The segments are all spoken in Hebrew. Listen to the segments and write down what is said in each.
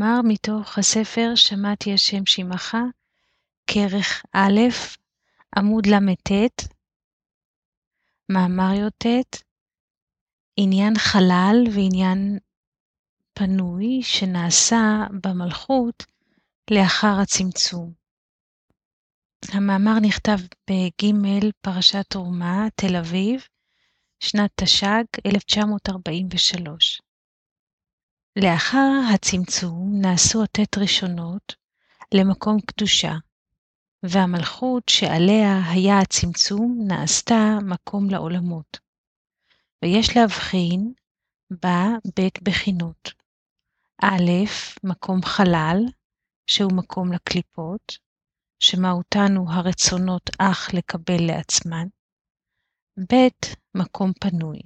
מאמר מתוך הספר שמעתי השם שמך, כרך א', עמוד ל"ט, מאמר י"ט, עניין חלל ועניין פנוי שנעשה במלכות לאחר הצמצום. המאמר נכתב בג' פרשת תרומה, תל אביב, שנת תש"ג, 1943. לאחר הצמצום נעשו הט' ראשונות למקום קדושה, והמלכות שעליה היה הצמצום נעשתה מקום לעולמות. ויש להבחין בה בית בחינות. א', מקום חלל, שהוא מקום לקליפות, שמהותן הוא הרצונות אך לקבל לעצמן. ב', מקום פנוי.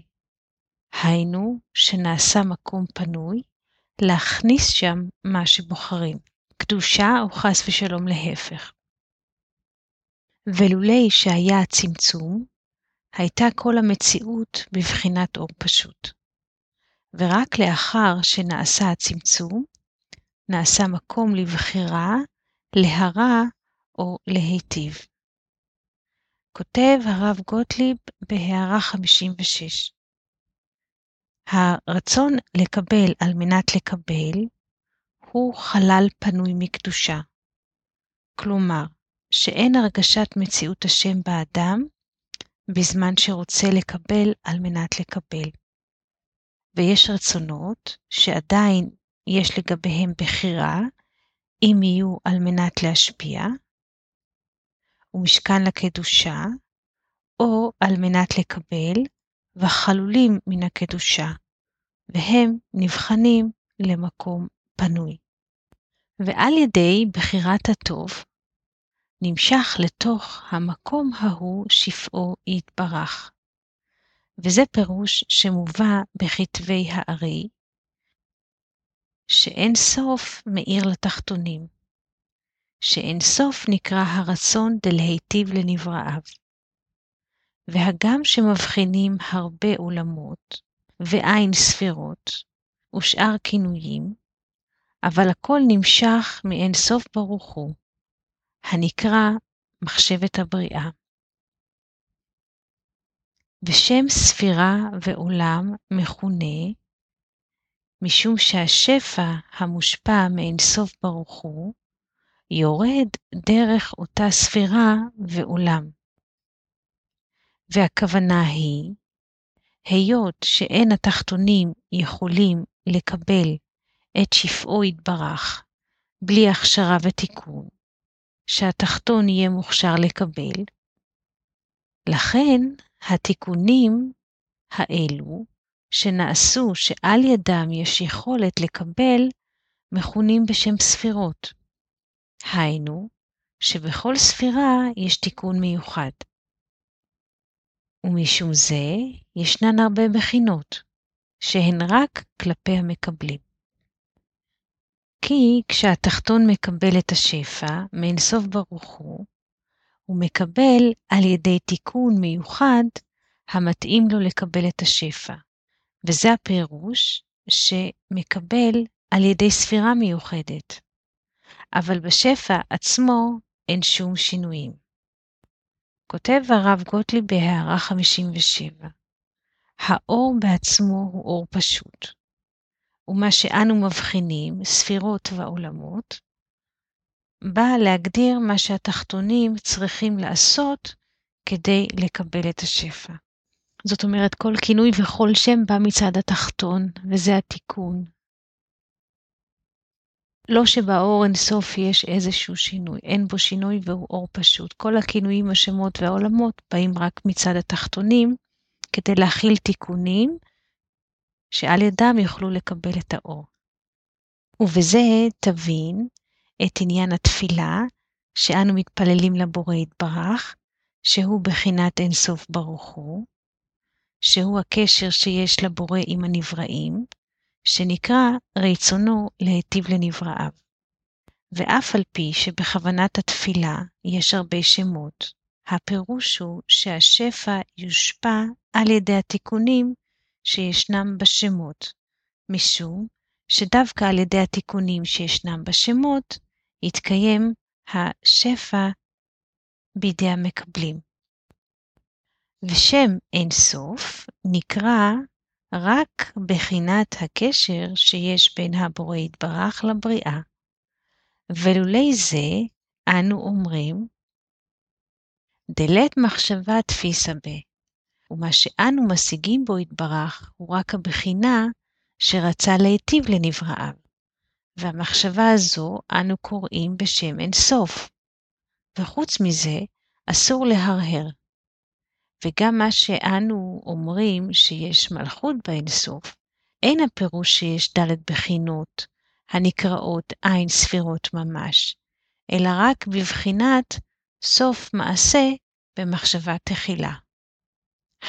היינו, שנעשה מקום פנוי, להכניס שם מה שבוחרים, קדושה או חס ושלום להפך. ולולי שהיה הצמצום, הייתה כל המציאות בבחינת אור פשוט. ורק לאחר שנעשה הצמצום, נעשה מקום לבחירה, להרע או להיטיב. כותב הרב גוטליב בהערה 56 הרצון לקבל על מנת לקבל הוא חלל פנוי מקדושה. כלומר, שאין הרגשת מציאות השם באדם בזמן שרוצה לקבל על מנת לקבל. ויש רצונות שעדיין יש לגביהם בחירה, אם יהיו על מנת להשפיע, ומשכן לקדושה, או על מנת לקבל, וחלולים מן הקדושה, והם נבחנים למקום פנוי. ועל ידי בחירת הטוב, נמשך לתוך המקום ההוא שפעו יתברך. וזה פירוש שמובא בכתבי הארי, שאין סוף מאיר לתחתונים, שאין סוף נקרא הרצון דלהיטיב לנבראיו. והגם שמבחינים הרבה עולמות, ועין ספירות, ושאר כינויים, אבל הכל נמשך מאין סוף ברוך הוא, הנקרא מחשבת הבריאה. ושם ספירה ועולם מכונה, משום שהשפע המושפע מאין סוף ברוך הוא, יורד דרך אותה ספירה ועולם. והכוונה היא, היות שאין התחתונים יכולים לקבל את שפעו יתברך בלי הכשרה ותיקון, שהתחתון יהיה מוכשר לקבל, לכן התיקונים האלו שנעשו שעל ידם יש יכולת לקבל, מכונים בשם ספירות. היינו, שבכל ספירה יש תיקון מיוחד. ומשום זה ישנן הרבה בחינות, שהן רק כלפי המקבלים. כי כשהתחתון מקבל את השפע מאין סוף ברוך הוא, הוא מקבל על ידי תיקון מיוחד המתאים לו לקבל את השפע, וזה הפירוש שמקבל על ידי ספירה מיוחדת. אבל בשפע עצמו אין שום שינויים. כותב הרב גוטליב בהערה 57, האור בעצמו הוא אור פשוט, ומה שאנו מבחינים, ספירות ועולמות, בא להגדיר מה שהתחתונים צריכים לעשות כדי לקבל את השפע. זאת אומרת, כל כינוי וכל שם בא מצד התחתון, וזה התיקון, לא שבאור אינסוף יש איזשהו שינוי, אין בו שינוי והוא אור פשוט. כל הכינויים, השמות והעולמות באים רק מצד התחתונים, כדי להכיל תיקונים, שעל ידם יוכלו לקבל את האור. ובזה תבין את עניין התפילה, שאנו מתפללים לבורא יתברך, שהוא בחינת אינסוף ברוך הוא, שהוא הקשר שיש לבורא עם הנבראים, שנקרא רצונו להיטיב לנבראיו. ואף על פי שבכוונת התפילה יש הרבה שמות, הפירוש הוא שהשפע יושפע על ידי התיקונים שישנם בשמות, משום שדווקא על ידי התיקונים שישנם בשמות, יתקיים השפע בידי המקבלים. ושם אין סוף נקרא רק בחינת הקשר שיש בין הבורא יתברך לבריאה. ולולי זה אנו אומרים דלת מחשבה תפיסה ב, ומה שאנו משיגים בו יתברך הוא רק הבחינה שרצה להיטיב לנבראיו, והמחשבה הזו אנו קוראים בשם אין סוף. וחוץ מזה, אסור להרהר. וגם מה שאנו אומרים שיש מלכות באין סוף, אין הפירוש שיש דלת בחינות, הנקראות עין ספירות ממש, אלא רק בבחינת סוף מעשה במחשבה תחילה.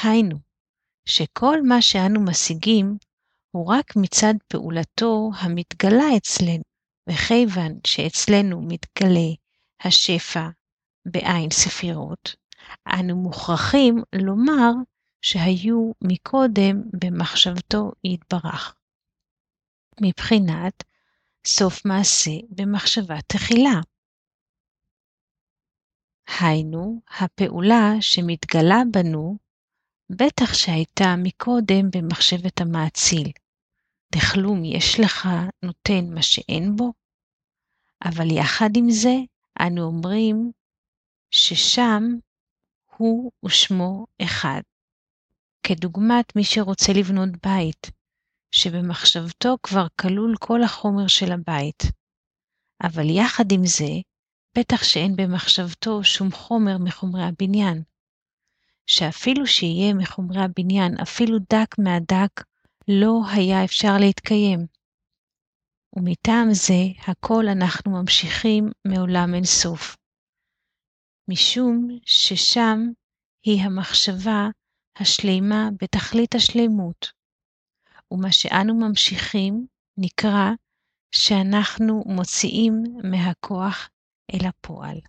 היינו, שכל מה שאנו משיגים הוא רק מצד פעולתו המתגלה אצלנו, וכיוון שאצלנו מתגלה השפע בעין ספירות, אנו מוכרחים לומר שהיו מקודם במחשבתו יתברך. מבחינת סוף מעשה במחשבה תחילה. היינו, הפעולה שמתגלה בנו, בטח שהייתה מקודם במחשבת המאציל. דכלום יש לך נותן מה שאין בו? אבל יחד עם זה, אנו אומרים ששם הוא ושמו אחד. כדוגמת מי שרוצה לבנות בית, שבמחשבתו כבר כלול כל החומר של הבית. אבל יחד עם זה, בטח שאין במחשבתו שום חומר מחומרי הבניין. שאפילו שיהיה מחומרי הבניין אפילו דק מהדק, לא היה אפשר להתקיים. ומטעם זה הכל אנחנו ממשיכים מעולם אין סוף. משום ששם היא המחשבה השלימה בתכלית השלימות, ומה שאנו ממשיכים נקרא שאנחנו מוציאים מהכוח אל הפועל.